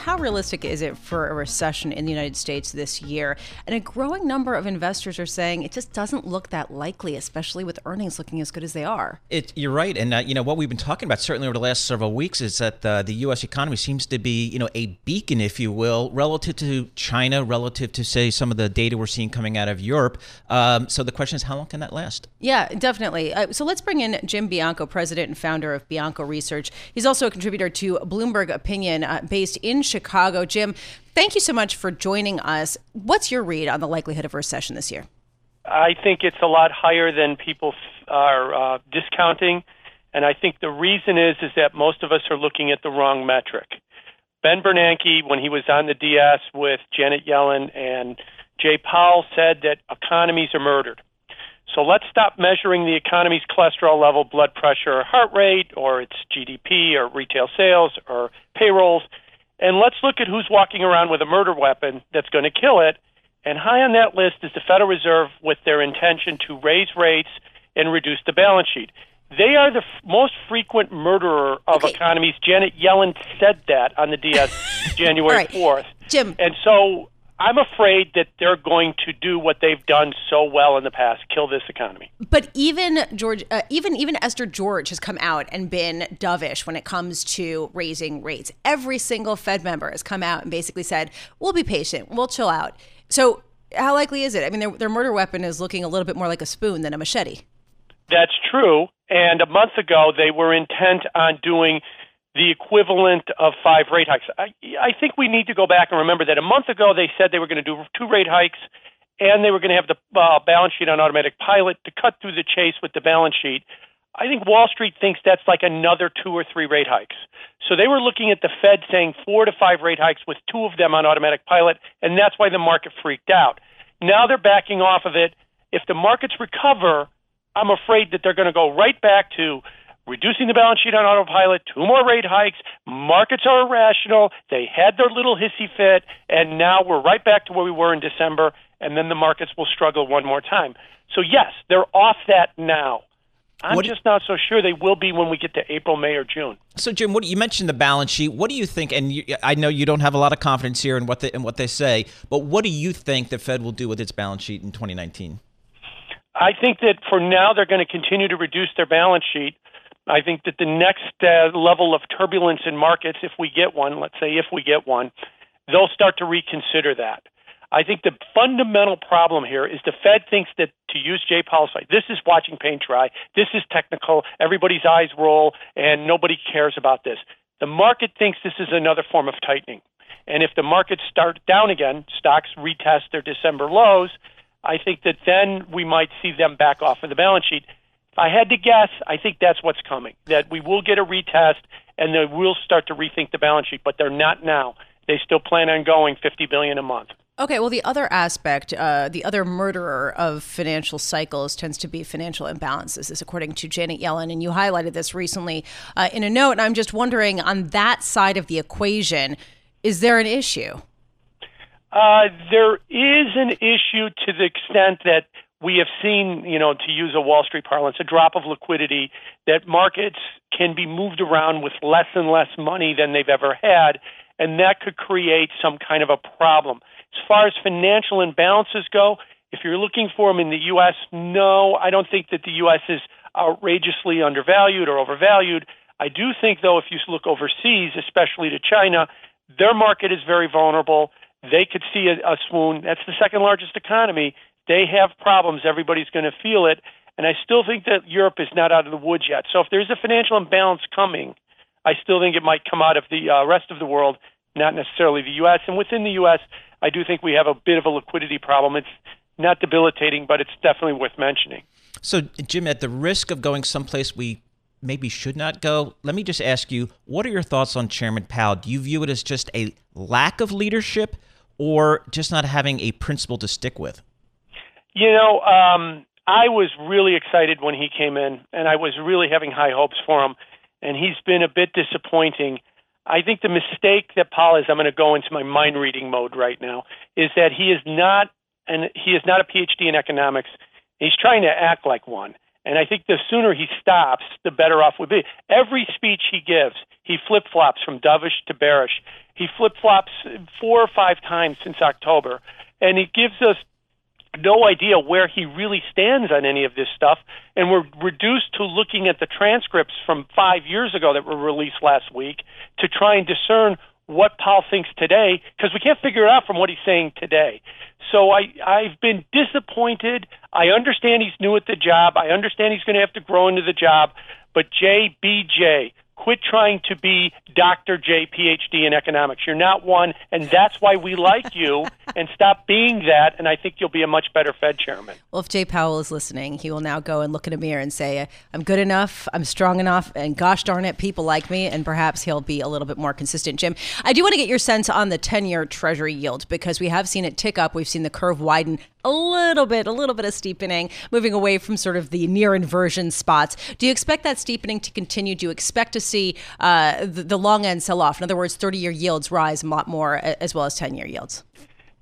how realistic is it for a recession in the United States this year? And a growing number of investors are saying it just doesn't look that likely, especially with earnings looking as good as they are. It, you're right, and uh, you know what we've been talking about certainly over the last several weeks is that uh, the U.S. economy seems to be you know a beacon, if you will, relative to China, relative to say some of the data we're seeing coming out of Europe. Um, so the question is, how long can that last? Yeah, definitely. Uh, so let's bring in Jim Bianco, president and founder of Bianco Research. He's also a contributor to Bloomberg Opinion, uh, based in Chicago. Jim, thank you so much for joining us. What's your read on the likelihood of a recession this year? I think it's a lot higher than people are uh, discounting, and I think the reason is is that most of us are looking at the wrong metric. Ben Bernanke, when he was on the DS with Janet Yellen and Jay Powell, said that economies are murdered. So let's stop measuring the economy's cholesterol level, blood pressure, or heart rate, or its GDP, or retail sales, or payrolls, and let's look at who's walking around with a murder weapon that's going to kill it. And high on that list is the Federal Reserve with their intention to raise rates and reduce the balance sheet. They are the f- most frequent murderer of okay. economies. Janet Yellen said that on the DS January right. 4th. Jim. And so I'm afraid that they're going to do what they've done so well in the past, kill this economy. But even George, uh, even even Esther George has come out and been dovish when it comes to raising rates. Every single Fed member has come out and basically said, "We'll be patient, we'll chill out." So, how likely is it? I mean, their, their murder weapon is looking a little bit more like a spoon than a machete. That's true. And a month ago, they were intent on doing the equivalent of five rate hikes. I, I think we need to go back and remember that a month ago they said they were going to do two rate hikes and they were going to have the uh, balance sheet on automatic pilot to cut through the chase with the balance sheet. I think Wall Street thinks that's like another two or three rate hikes. So they were looking at the Fed saying four to five rate hikes with two of them on automatic pilot, and that's why the market freaked out. Now they're backing off of it. If the markets recover, I'm afraid that they're going to go right back to reducing the balance sheet on autopilot, two more rate hikes. Markets are irrational. They had their little hissy fit, and now we're right back to where we were in December, and then the markets will struggle one more time. So, yes, they're off that now. I'm what just not so sure they will be when we get to April, May, or June. So, Jim, what you mentioned the balance sheet. What do you think? And you, I know you don't have a lot of confidence here in what they in what they say, but what do you think the Fed will do with its balance sheet in 2019? I think that for now they're going to continue to reduce their balance sheet I think that the next uh, level of turbulence in markets, if we get one, let's say if we get one, they'll start to reconsider that. I think the fundamental problem here is the Fed thinks that, to use Jay Powell's this is watching paint dry, this is technical, everybody's eyes roll, and nobody cares about this. The market thinks this is another form of tightening. And if the markets start down again, stocks retest their December lows, I think that then we might see them back off of the balance sheet. I had to guess, I think that's what's coming. That we will get a retest and they will start to rethink the balance sheet, but they're not now. They still plan on going 50 billion a month. Okay, well, the other aspect, uh, the other murderer of financial cycles tends to be financial imbalances, this according to Janet Yellen. And you highlighted this recently uh, in a note. And I'm just wondering on that side of the equation, is there an issue? Uh, there is an issue to the extent that we have seen, you know, to use a Wall Street parlance, a drop of liquidity that markets can be moved around with less and less money than they've ever had, and that could create some kind of a problem. As far as financial imbalances go, if you're looking for them in the U.S., no, I don't think that the U.S. is outrageously undervalued or overvalued. I do think, though, if you look overseas, especially to China, their market is very vulnerable. They could see a, a swoon. That's the second largest economy they have problems. Everybody's going to feel it. And I still think that Europe is not out of the woods yet. So if there's a financial imbalance coming, I still think it might come out of the uh, rest of the world, not necessarily the U.S. And within the U.S., I do think we have a bit of a liquidity problem. It's not debilitating, but it's definitely worth mentioning. So, Jim, at the risk of going someplace we maybe should not go. Let me just ask you, what are your thoughts on Chairman Powell? Do you view it as just a lack of leadership or just not having a principle to stick with? You know, um, I was really excited when he came in, and I was really having high hopes for him, and he's been a bit disappointing. I think the mistake that Powell is, I'm going to go into my mind reading mode right now, is that he is not, and he is not a PhD in economics. He's trying to act like one. And I think the sooner he stops, the better off we'll be. Every speech he gives, he flip flops from dovish to bearish. He flip flops four or five times since October. And he gives us no idea where he really stands on any of this stuff. And we're reduced to looking at the transcripts from five years ago that were released last week to try and discern what Powell thinks today because we can't figure it out from what he's saying today. So I, I've been disappointed. I understand he's new at the job. I understand he's going to have to grow into the job. But JBJ, quit trying to be Dr. J, PhD in economics. You're not one, and that's why we like you. and stop being that, and I think you'll be a much better Fed chairman. Well, if Jay Powell is listening, he will now go and look in a mirror and say, "I'm good enough. I'm strong enough, and gosh darn it, people like me." And perhaps he'll be a little bit more consistent. Jim, I do want to get your sense on the 10-year Treasury yield because we have seen it tick up. We've seen the curve widen a little bit, a little bit of steepening, moving away from sort of the near inversion spots. Do you expect that steepening to continue? Do you expect to see uh, the, the, long end sell off? In other words, 30 year yields rise a lot more as well as 10 year yields?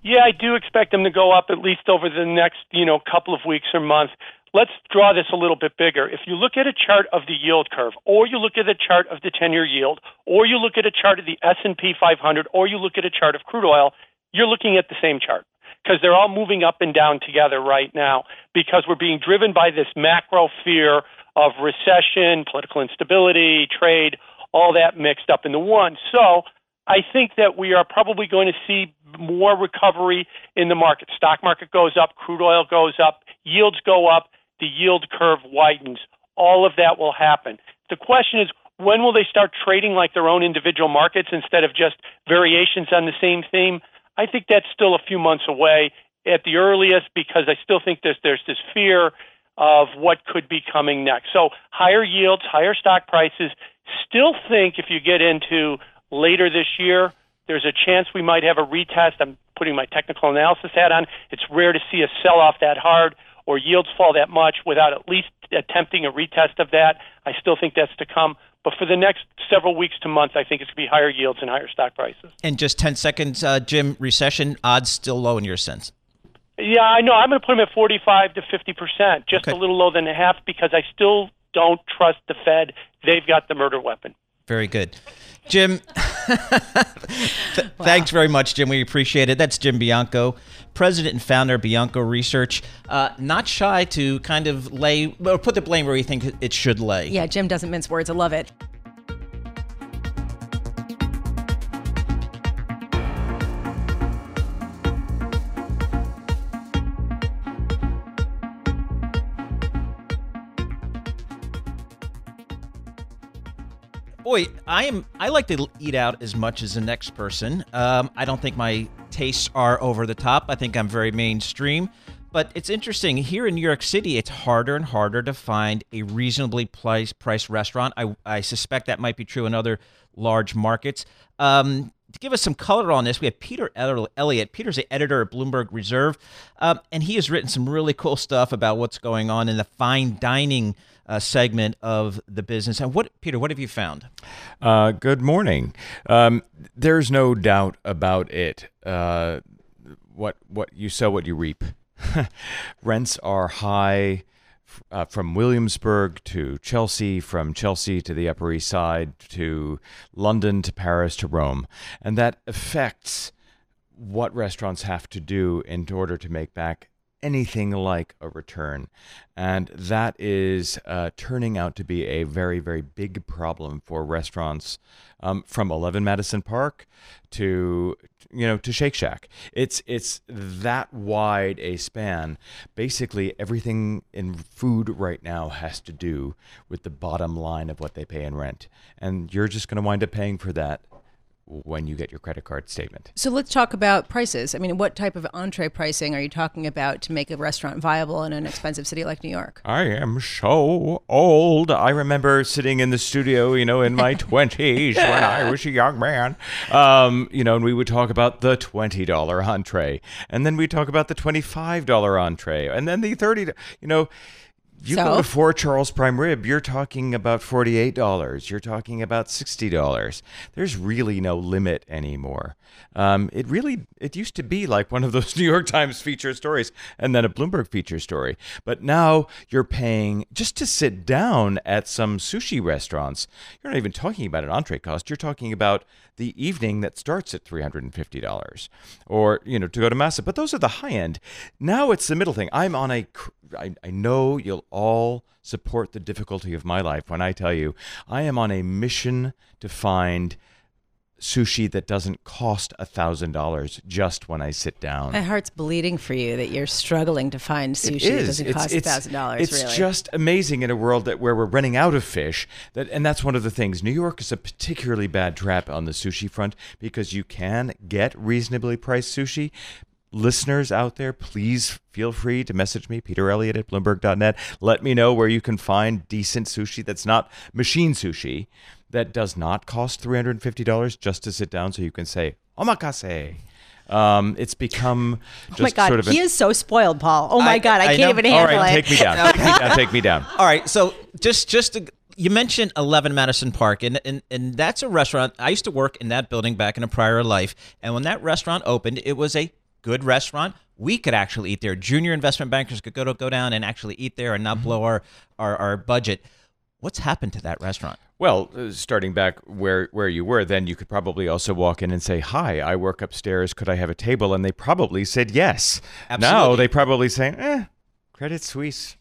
Yeah, I do expect them to go up at least over the next, you know, couple of weeks or months. Let's draw this a little bit bigger. If you look at a chart of the yield curve, or you look at a chart of the 10-year yield, or you look at a chart of the S&P 500, or you look at a chart of crude oil, you're looking at the same chart because they're all moving up and down together right now because we're being driven by this macro fear of recession, political instability, trade, all that mixed up into one. So I think that we are probably going to see more recovery in the market. Stock market goes up, crude oil goes up, yields go up, the yield curve widens. All of that will happen. The question is, when will they start trading like their own individual markets instead of just variations on the same theme? I think that's still a few months away at the earliest because I still think there's there's this fear of what could be coming next. So higher yields, higher stock prices. Still think if you get into later this year, there's a chance we might have a retest. I'm putting my technical analysis hat on. It's rare to see a sell off that hard or yields fall that much without at least attempting a retest of that. I still think that's to come. But for the next several weeks to months, I think it's going to be higher yields and higher stock prices. And just 10 seconds, uh, Jim, recession odds still low in your sense? Yeah, I know. I'm going to put them at 45 to 50 percent, just okay. a little lower than a half, because I still don't trust the Fed. They've got the murder weapon. Very good. Jim, th- wow. thanks very much, Jim. We appreciate it. That's Jim Bianco, president and founder of Bianco Research. Uh, not shy to kind of lay, or put the blame where you think it should lay. Yeah, Jim doesn't mince words. I love it. Boy, I am. I like to eat out as much as the next person. Um, I don't think my tastes are over the top. I think I'm very mainstream. But it's interesting here in New York City. It's harder and harder to find a reasonably priced, restaurant. I, I suspect that might be true in other large markets. Um, to give us some color on this, we have Peter Elliott. Peter's the editor at Bloomberg Reserve, um, and he has written some really cool stuff about what's going on in the fine dining uh, segment of the business. And what, Peter, what have you found? Uh, good morning. Um, there's no doubt about it. Uh, what what you sow, what you reap. Rents are high. Uh, from Williamsburg to Chelsea, from Chelsea to the Upper East Side, to London to Paris to Rome. And that affects what restaurants have to do in order to make back anything like a return. And that is uh, turning out to be a very, very big problem for restaurants um, from 11 Madison Park to, you know, to Shake Shack. It's, it's that wide a span. Basically, everything in food right now has to do with the bottom line of what they pay in rent. And you're just going to wind up paying for that when you get your credit card statement. So let's talk about prices. I mean, what type of entree pricing are you talking about to make a restaurant viable in an expensive city like New York? I am so old. I remember sitting in the studio, you know, in my 20s when I was a young man. Um, you know, and we would talk about the $20 entree. And then we'd talk about the $25 entree. And then the 30 you know, you So? go to four Charles Prime Rib, you're talking about $48. You're talking about $60. There's really no limit anymore. Um, it really, it used to be like one of those New York Times feature stories and then a Bloomberg feature story. But now you're paying just to sit down at some sushi restaurants. You're not even talking about an entree cost. You're talking about the evening that starts at $350 or, you know, to go to Masa. But those are the high end. Now it's the middle thing. I'm on a, I, I know you'll all support the difficulty of my life when I tell you I am on a mission to find sushi that doesn't cost a thousand dollars just when I sit down. My heart's bleeding for you that you're struggling to find sushi that doesn't It's- cost a thousand dollars. It's really, just amazing in a world that where we're running out of fish. That and that's one of the things. New York is a particularly bad trap on the sushi front because you can get reasonably priced sushi. Listeners out there, please feel free to message me, Peter Elliott at Bloomberg.net. Let me know where you can find decent sushi that's not machine sushi, that does not cost $350 just to sit down so you can say, omakase. Um, it's become just oh my god, sort of he an- is so spoiled, Paul. Oh my I- god, I, I can't know. even all handle right, it. take me down. Take me down. Take me down. All right, so just just to, you mentioned 11 Madison Park, and, and and that's a restaurant. I used to work in that building back in a prior life, and when that restaurant opened, it was a good restaurant. We could actually eat there. Junior investment bankers could go to go down and actually eat there and not blow our, our our budget. What's happened to that restaurant? Well, uh, starting back where where you were, then you could probably also walk in and say, "Hi, I work upstairs. Could I have a table?" And they probably said yes. Now they probably say, "Eh, Credit Suisse."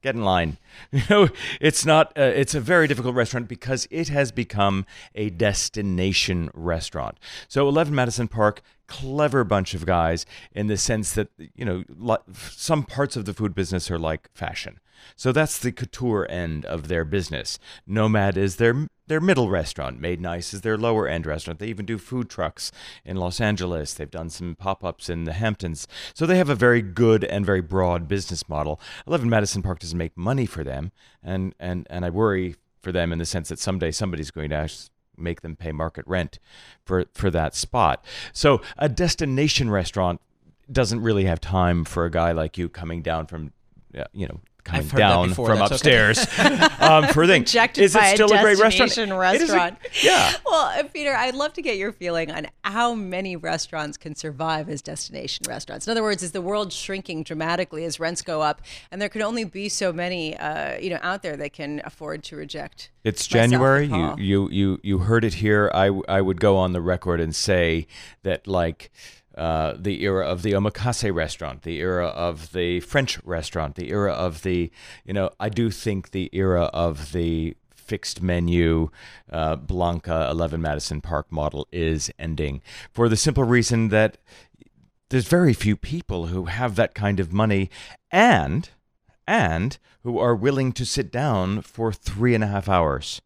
Get in line. You know, it's not. Uh, it's a very difficult restaurant because it has become a destination restaurant. So, Eleven Madison Park, clever bunch of guys in the sense that you know, some parts of the food business are like fashion. So that's the couture end of their business. Nomad is their their middle restaurant. Made Nice is their lower end restaurant. They even do food trucks in Los Angeles. They've done some pop ups in the Hamptons. So they have a very good and very broad business model. Eleven Madison Park doesn't make money for them, and and and I worry for them in the sense that someday somebody's going to ask, make them pay market rent for for that spot. So a destination restaurant doesn't really have time for a guy like you coming down from uh, you know coming I've heard that down before. from That's okay. upstairs um, for a thing. Rejected is it still a a, great restaurant? is a- restaurant. yeah. Well, uh, Peter, I'd love to get your feeling on how many restaurants can survive as destination restaurants. In other words, is the world shrinking dramatically as rents go up, and there can only be so many, uh, you know, out there that can afford to reject. It's January. You, you you you heard it here. I I would go on the record and say that like uh, the era of the omakase restaurant, the era of the French restaurant, the era of the you know I do think the era of the fixed menu uh, Blanca 11 Madison Park model is ending for the simple reason that there's very few people who have that kind of money and and who are willing to sit down for three and a half hours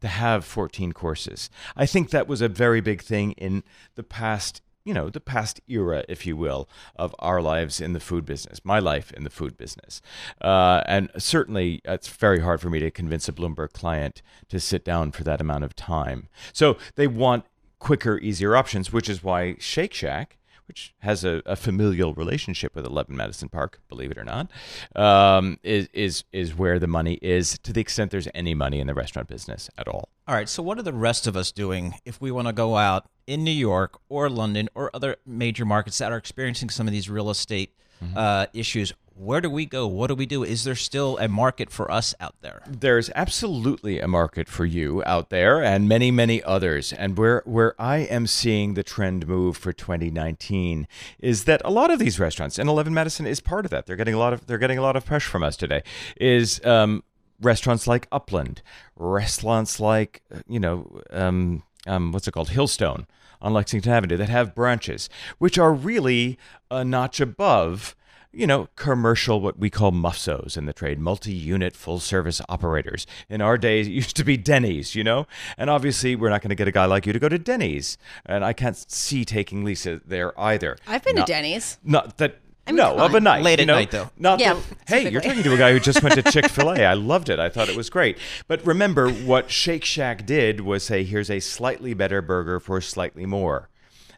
to have 14 courses. I think that was a very big thing in the past, you know, the past era, if you will, of our lives in the food business, my life in the food business. Uh, and certainly it's very hard for me to convince a Bloomberg client to sit down for that amount of time. So they want quicker, easier options, which is why Shake Shack which has a, a familial relationship with 11 Madison Park, believe it or not, um, is, is, is where the money is to the extent there's any money in the restaurant business at all. All right, so what are the rest of us doing if we want to go out in New York or London or other major markets that are experiencing some of these real estate uh, issues? Where do we go? What do we do? Is there still a market for us out there? There's absolutely a market for you out there and many, many others. And where, where I am seeing the trend move for 2019 is that a lot of these restaurants, and 11 Madison is part of that. They're getting a lot of they're getting a lot of pressure from us today. Is um, restaurants like Upland, restaurants like uh, you know um, um, what's it called Hillstone on Lexington Avenue that have branches, which are really a notch above you know, commercial, what we call MUFSOs in the trade, multi unit full service operators. In our days, it used to be Denny's, you know? And obviously, we're not going to get a guy like you to go to Denny's. And I can't see taking Lisa there either. I've been Not- to Denny's. Not that. Mean, no, come of a night. Late you at know? night, though. Not Yeah, the, hey, typically. you're talking to a guy who just went to Chick Fil A. I loved it. I thought it was great. But remember, what Shake Shack did was say, "Here's a slightly better burger for slightly more,"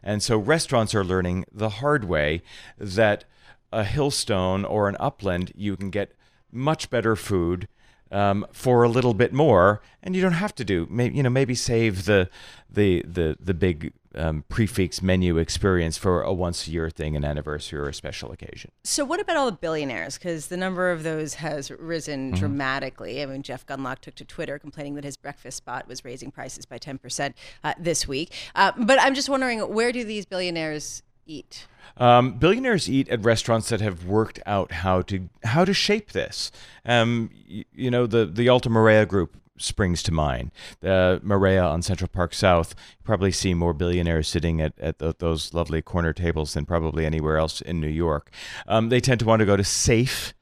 and so restaurants are learning the hard way that a Hillstone or an Upland, you can get much better food. Um, for a little bit more, and you don't have to do, maybe you know, maybe save the the the the big um, prix fixe menu experience for a once a year thing, an anniversary or a special occasion. So what about all the billionaires? Because the number of those has risen Mm-hmm. dramatically. I mean, Jeff Gundlach took to Twitter complaining that his breakfast spot was raising prices by 10% uh, this week. Uh, but I'm just wondering, where do these billionaires eat? Um, billionaires eat at restaurants that have worked out how to how to shape this. Um, you, you know, the the Altamarea Group springs to mind. Uh, Marea on Central Park South. You probably see more billionaires sitting at at th those lovely corner tables than probably anywhere else in New York. Um, they tend to want to go to safe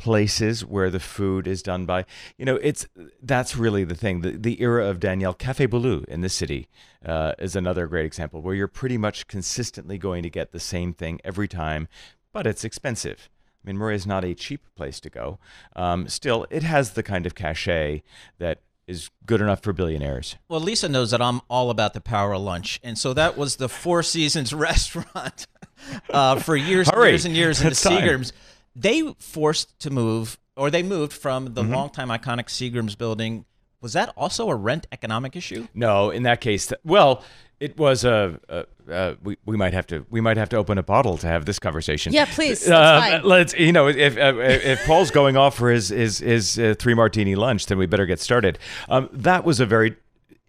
places where the food is done by you know it's that's really the thing the, the era of Daniel Cafe Boulud in the city uh, is another great example where you're pretty much consistently going to get the same thing every time but it's expensive i mean Marea is not a cheap place to go um, still it has the kind of cachet that is good enough for billionaires Well, Lisa knows that I'm all about the power of lunch, and so that was the Four Seasons restaurant uh, for years and years and years in the. Seagrams. They forced to move, or they moved from the Mm-hmm. longtime iconic Seagrams building. Was that also a rent economic issue? No, in that case, well, it was a. Uh, uh, we we might have to we might have to open a bottle to have this conversation. Yeah, please. Uh, let's you know if uh, if Paul's going off for his his his uh, three martini lunch, then we better get started. Um, that was a very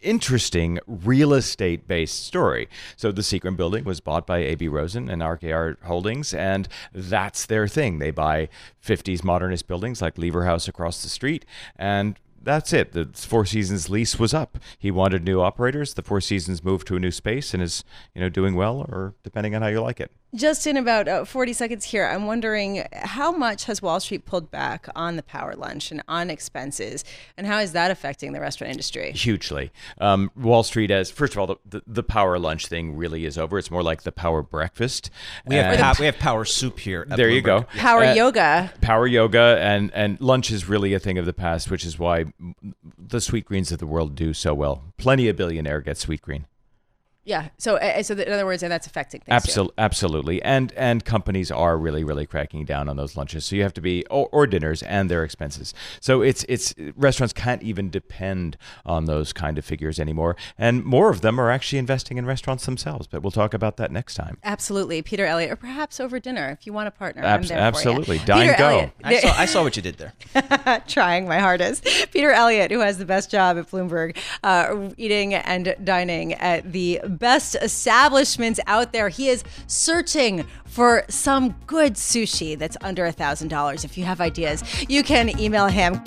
interesting real estate based story. So the Seagram building was bought by Aby Rosen and RKR Holdings, and that's their thing. They buy 50s modernist buildings like Lever House across the street, and that's it. The Four Seasons lease was up. He wanted new operators. The Four Seasons moved to a new space and is, you know, doing well, or depending on how you like it. Just in about uh, 40 seconds here, I'm wondering how much has Wall Street pulled back on the power lunch and on expenses, and how is that affecting the restaurant industry? hugely. Um, Wall Street as first of all, the, the, the power lunch thing really is over. It's more like the power breakfast. We have And- pow- we have power soup here. at there you go. Power Uh, yoga. Power yoga and and lunch is really a thing of the past, which is why the Sweetgreens of the world do so well. Plenty of billionaire get Sweetgreen. Yeah. So, uh, so in other words, that's affecting things. too. Absolutely, absolutely, and and companies are really really cracking down on those lunches. So you have to be or, or dinners and their expenses. So it's it's restaurants can't even depend on those kind of figures anymore, and more of them are actually investing in restaurants themselves. But we'll talk about that next time. Absolutely, Peter Elliott, or perhaps over dinner if you want a partner. Abs- I'm there absolutely. For you. Dine Peter go. Elliott, I saw, I saw what you did there. trying my hardest. Peter Elliott, who has the best job at Bloomberg, uh, eating and dining at the best establishments out there. He is searching for some good sushi that's under a thousand dollars. If you have ideas, you can email him.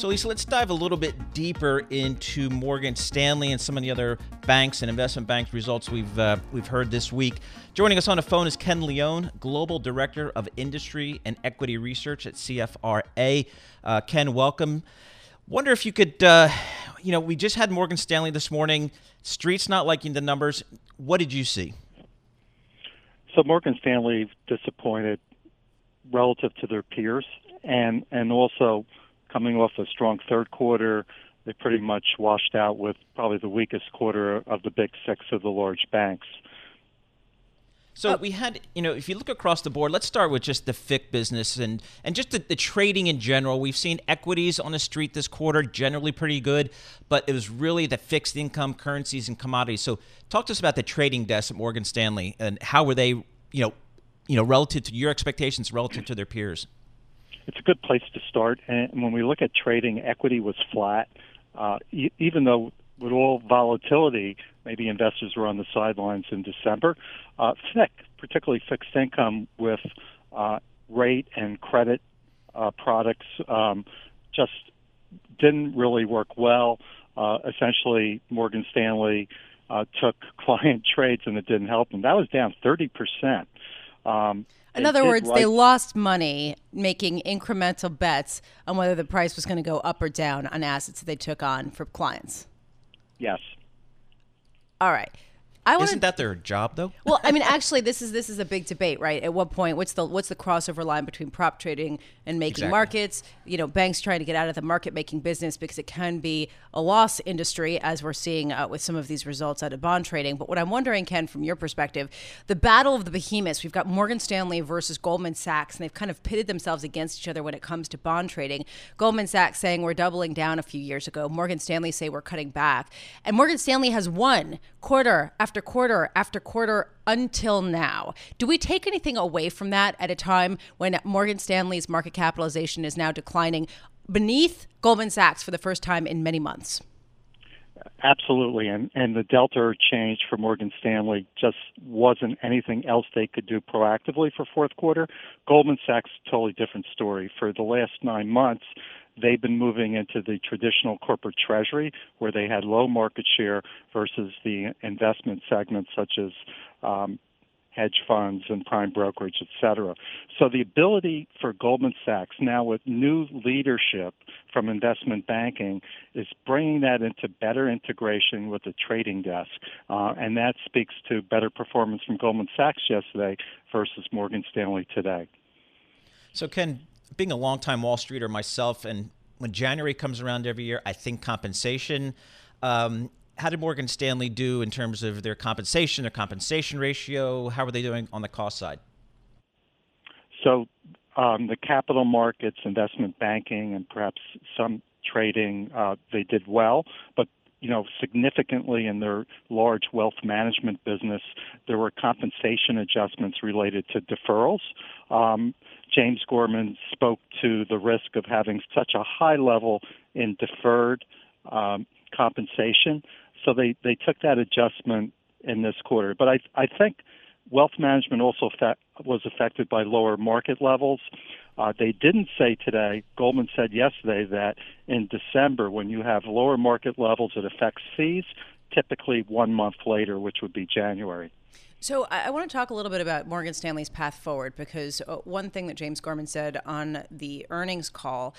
So, Lisa, let's dive a little bit deeper into Morgan Stanley and some of the other banks and investment banks results we've uh, we've heard this week. Joining us on the phone is Ken Leon, Global Director of Industry and Equity Research at CFRA. Uh, Ken, welcome. Wonder if you could, uh, you know, we just had Morgan Stanley this morning. Street's not liking the numbers. What did you see? So Morgan Stanley disappointed relative to their peers, and and also coming off a strong third quarter, they pretty much washed out with probably the weakest quarter of the big six of the large banks. So uh, we had, you know, if you look across the board, let's start with just the FICC business and and just the, the trading in general. We've seen equities on the street this quarter generally pretty good, but it was really the fixed income currencies and commodities. So talk to us about the trading desk at Morgan Stanley and how were they, you know, you know, relative to your expectations, relative to their peers. It's a good place to start. And when we look at trading, equity was flat, uh, e- even though with all volatility, maybe investors were on the sidelines in December. Uh, FICC, particularly fixed income with uh, rate and credit uh, products um, just didn't really work well. Uh, essentially, Morgan Stanley uh, took client trades and it didn't help them. That was down 30%. Um, in other words, they lost money making incremental bets on whether the price was going to go up or down on assets that they took on for clients. Yes. All right. I wanna, Isn't that their job though? well, I mean, actually, this is this is a big debate, right? At what point, what's the what's the crossover line between prop trading and making exactly. markets? You know, banks trying to get out of the market making business because it can be a loss industry, as we're seeing uh, with some of these results out of bond trading. But what I'm wondering, Ken, from your perspective, the battle of the behemoths. We've got Morgan Stanley versus Goldman Sachs, and they've kind of pitted themselves against each other when it comes to bond trading. Goldman Sachs saying we're doubling down a few years ago. Morgan Stanley say we're cutting back, and Morgan Stanley has won quarter after quarter after after quarter until now. Do we take anything away from that at a time when Morgan Stanley's market capitalization is now declining beneath Goldman Sachs for the first time in many months? Absolutely, and and the delta change for Morgan Stanley just wasn't anything else they could do proactively for fourth quarter. Goldman Sachs, totally different story. For the last nine months, they've been moving into the traditional corporate treasury where they had low market share versus the investment segments such as um, hedge funds and prime brokerage, et cetera. So the ability for Goldman Sachs now with new leadership from investment banking is bringing that into better integration with the trading desk. Uh, and that speaks to better performance from Goldman Sachs yesterday versus Morgan Stanley today. So, Ken, being a longtime Wall Streeter myself, and when January comes around every year, I think compensation. Um, how did Morgan Stanley do in terms of their compensation, their compensation ratio? How are they doing on the cost side? So, um, the capital markets, investment banking, and perhaps some trading, uh, they did well, but you know, significantly in their large wealth management business, there were compensation adjustments related to deferrals. Um, James Gorman spoke to the risk of having such a high level in deferred um, compensation. So they, they took that adjustment in this quarter. But I, I think wealth management also was affected by lower market levels. Uh, they didn't say today, Goldman said yesterday that in December, when you have lower market levels, it affects fees, typically one month later, which would be January. So I, I want to talk a little bit about Morgan Stanley's path forward because uh, one thing that James Gorman said on the earnings call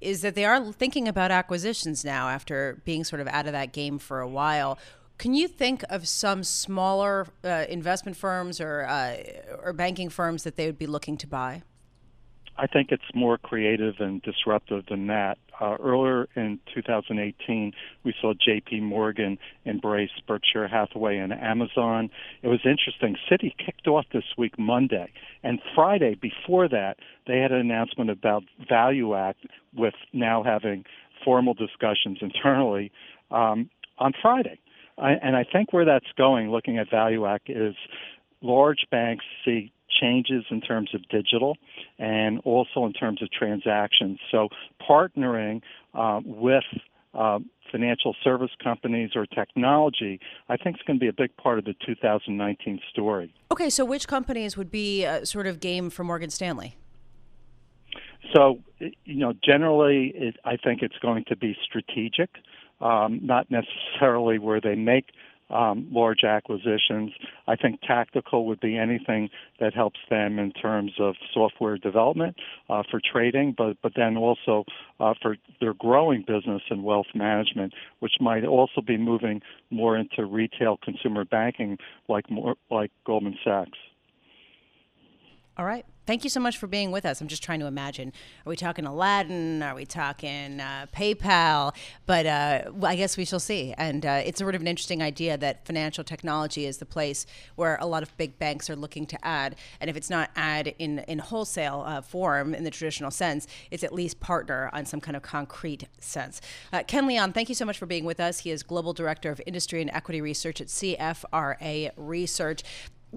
is that they are thinking about acquisitions now after being sort of out of that game for a while. Can you think of some smaller uh, investment firms or uh, or banking firms that they would be looking to buy? I think it's more creative and disruptive than that. Uh, earlier in 2018, we saw J.P. Morgan embrace Berkshire Hathaway and Amazon. It was interesting. Citi kicked off this week Monday, and Friday before that, they had an announcement about ValueAct, with now having formal discussions internally um, on Friday. I, and I think where that's going, looking at ValueAct, is large banks see changes in terms of digital and also in terms of transactions. So partnering uh, with uh, financial service companies or technology, I think is going to be a big part of the 2019 story. Okay, so which companies would be uh, sort of game for Morgan Stanley? So, you know, generally, it, I think it's going to be strategic, um, not necessarily where they make um, large acquisitions. I think tactical would be anything that helps them in terms of software development uh, for trading, but but then also uh, for their growing business and wealth management, which might also be moving more into retail consumer banking, like more like Goldman Sachs. All right. Thank you so much for being with us. I'm just trying to imagine. Are we talking Aladdin? Are we talking uh, PayPal? But uh, I guess we shall see. And uh, it's sort of an interesting idea that financial technology is the place where a lot of big banks are looking to add. And if it's not add in, in wholesale uh, form in the traditional sense, it's at least partner on some kind of concrete sense. Uh, Ken Leon, thank you so much for being with us. He is Global Director of Industry and Equity Research at CFRA Research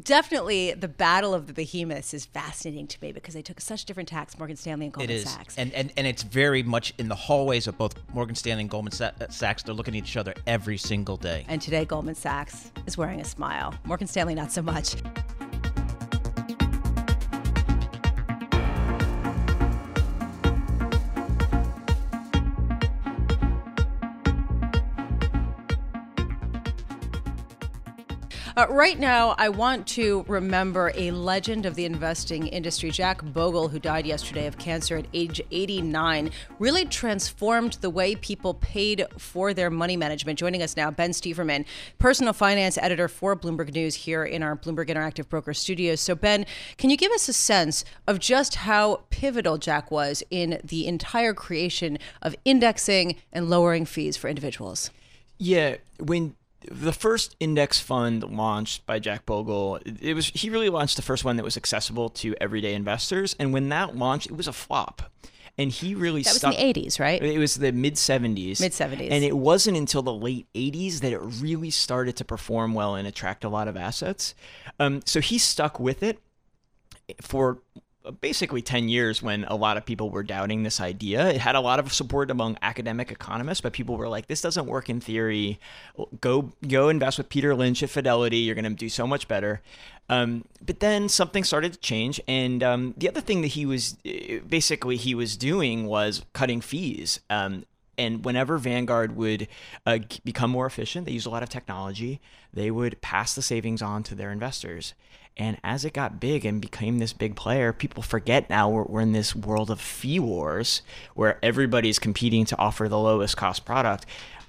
definitely the battle of the behemoths is fascinating to me because they took such different tacks, Morgan Stanley and Goldman it is. Sachs. And, and and it's very much in the hallways of both Morgan Stanley and Goldman uh, Sachs. They're looking at each other every single day. And today, Goldman Sachs is wearing a smile. Morgan Stanley, not so much. Uh, right now, I want to remember a legend of the investing industry, Jack Bogle, who died yesterday of cancer at age 89, really transformed the way people paid for their money management. Joining us now, Ben Steverman, personal finance editor for Bloomberg News here in our Bloomberg Interactive Broker studios. So, Ben, can you give us a sense of just how pivotal Jack was in the entire creation of indexing and lowering fees for individuals? Yeah, when the first index fund launched by Jack Bogle, it was he really launched the first one that was accessible to everyday investors, and when that launched, it was a flop. And he really stuck. that stuck. was in the 80s, right? It was the mid 70s. Mid 70s. And it wasn't until the late 80s that it really started to perform well and attract a lot of assets. Um, so he stuck with it for basically 10 years when a lot of people were doubting this idea. It had a lot of support among academic economists, but people were like, this doesn't work in theory. Go go invest with Peter Lynch at Fidelity. You're going to do so much better. Um, but then something started to change. And um, the other thing that he was basically he was doing was cutting fees. Um, and whenever Vanguard would uh, become more efficient, they use a lot of technology. They would pass the savings on to their investors. And as it got big and became this big player, people forget now we're, we're in this world of fee wars where everybody's competing to offer the lowest cost product.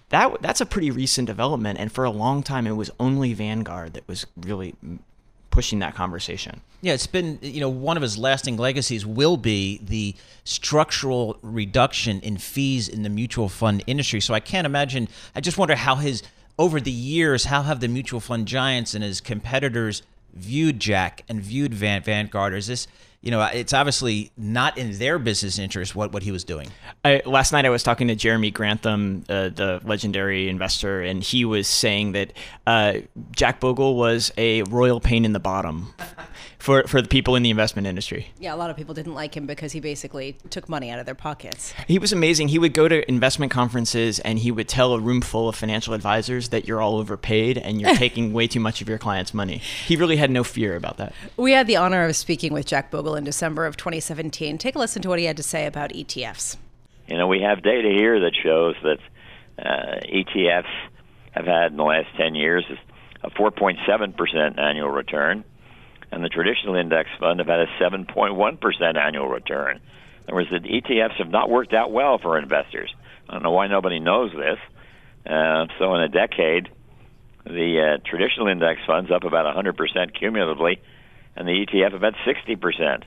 That that's a pretty recent development, and for a long time, it was only Vanguard that was really pushing that conversation. Yeah, it's been, you know, one of his lasting legacies will be the structural reduction in fees in the mutual fund industry. So I can't imagine, I just wonder how his, over the years, how have the mutual fund giants and his competitors viewed Jack and viewed Van Vanguard? Is this you know, it's obviously not in their business interest what, what he was doing. I, last night I was talking to Jeremy Grantham, uh, the legendary investor, and he was saying that uh, Jack Bogle was a royal pain in the bottom for, for the people in the investment industry. Yeah, a lot of people didn't like him because he basically took money out of their pockets. He was amazing. He would go to investment conferences and he would tell a room full of financial advisors that you're all overpaid and you're taking way too much of your clients' money. He really had no fear about that. We had the honor of speaking with Jack Bogle in December of 2017. Take a listen to what he had to say about ETFs. You know, we have data here that shows that uh, ETFs have had in the last 10 years a 4.7% annual return and the traditional index fund have had a 7.1% annual return. In other words, the ETFs have not worked out well for investors. I don't know why nobody knows this. Uh, so, in a decade, the uh, traditional index funds up about 100% cumulatively, and the ETF about 60%.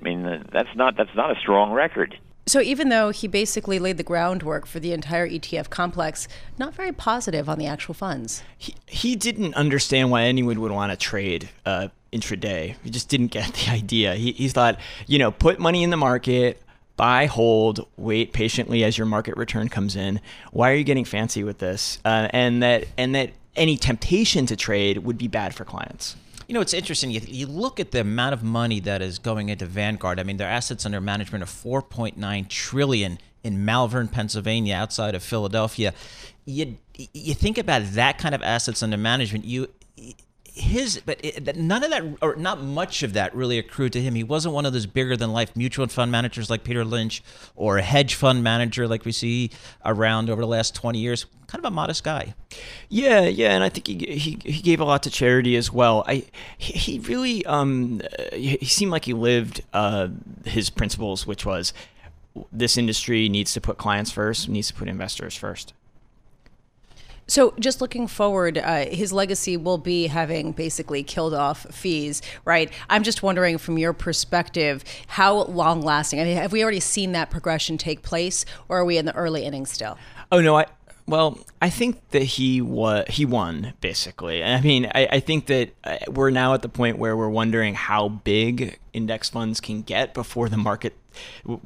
I mean, that's not that's not a strong record. So even though he basically laid the groundwork for the entire ETF complex, not very positive on the actual funds. He, he didn't understand why anyone would want to trade uh, intraday. He just didn't get the idea. He, he thought, you know, put money in the market, buy, hold, wait patiently as your market return comes in. Why are you getting fancy with this? Uh, and that and that any temptation to trade would be bad for clients. You know, it's interesting. You, you look at the amount of money that is going into Vanguard. I mean, their assets under management are 4.9 trillion in Malvern, Pennsylvania, outside of Philadelphia. You you think about that kind of assets under management. You his but it, none of that or not much of that really accrued to him. He wasn't one of those bigger than life mutual fund managers like peter lynch or a hedge fund manager like we see around over the last 20 years. Kind of a modest guy. Yeah yeah and i think he he, he gave a lot to charity as well. I he, he really um he seemed like he lived uh his principles which was this industry needs to put clients first needs to put investors first so, just looking forward, uh, his legacy will be having basically killed off fees, right? I'm just wondering, from your perspective, how long lasting? I mean, have we already seen that progression take place, or are we in the early innings still? Oh no, I well, I think that he was he won basically. I mean, I, I think that uh, we're now at the point where we're wondering how big index funds can get before the market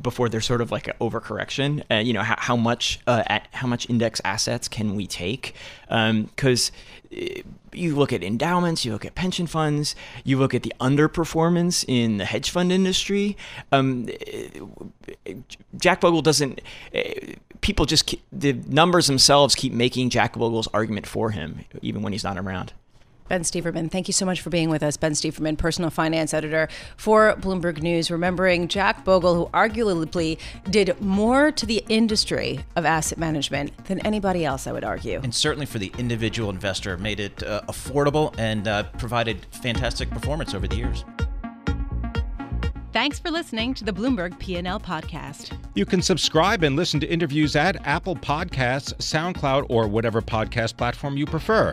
before there's sort of like an overcorrection. Uh, you know, how, how much uh, how much index assets can we take? Because um, you look at endowments, you look at pension funds, you look at the underperformance in the hedge fund industry. Um, Jack Bogle doesn't. Uh, people just the numbers themselves keep making Jack Bogle's argument for him, even when he's not around. Ben Steverman, thank you so much for being with us. Ben Steverman, personal finance editor for Bloomberg News, remembering Jack Bogle, who arguably did more to the industry of asset management than anybody else, I would argue. And certainly for the individual investor, made it uh, affordable and uh, provided fantastic performance over the years. Thanks for listening to the Bloomberg P&L podcast. You can subscribe and listen to interviews at Apple Podcasts, SoundCloud, or whatever podcast platform you prefer.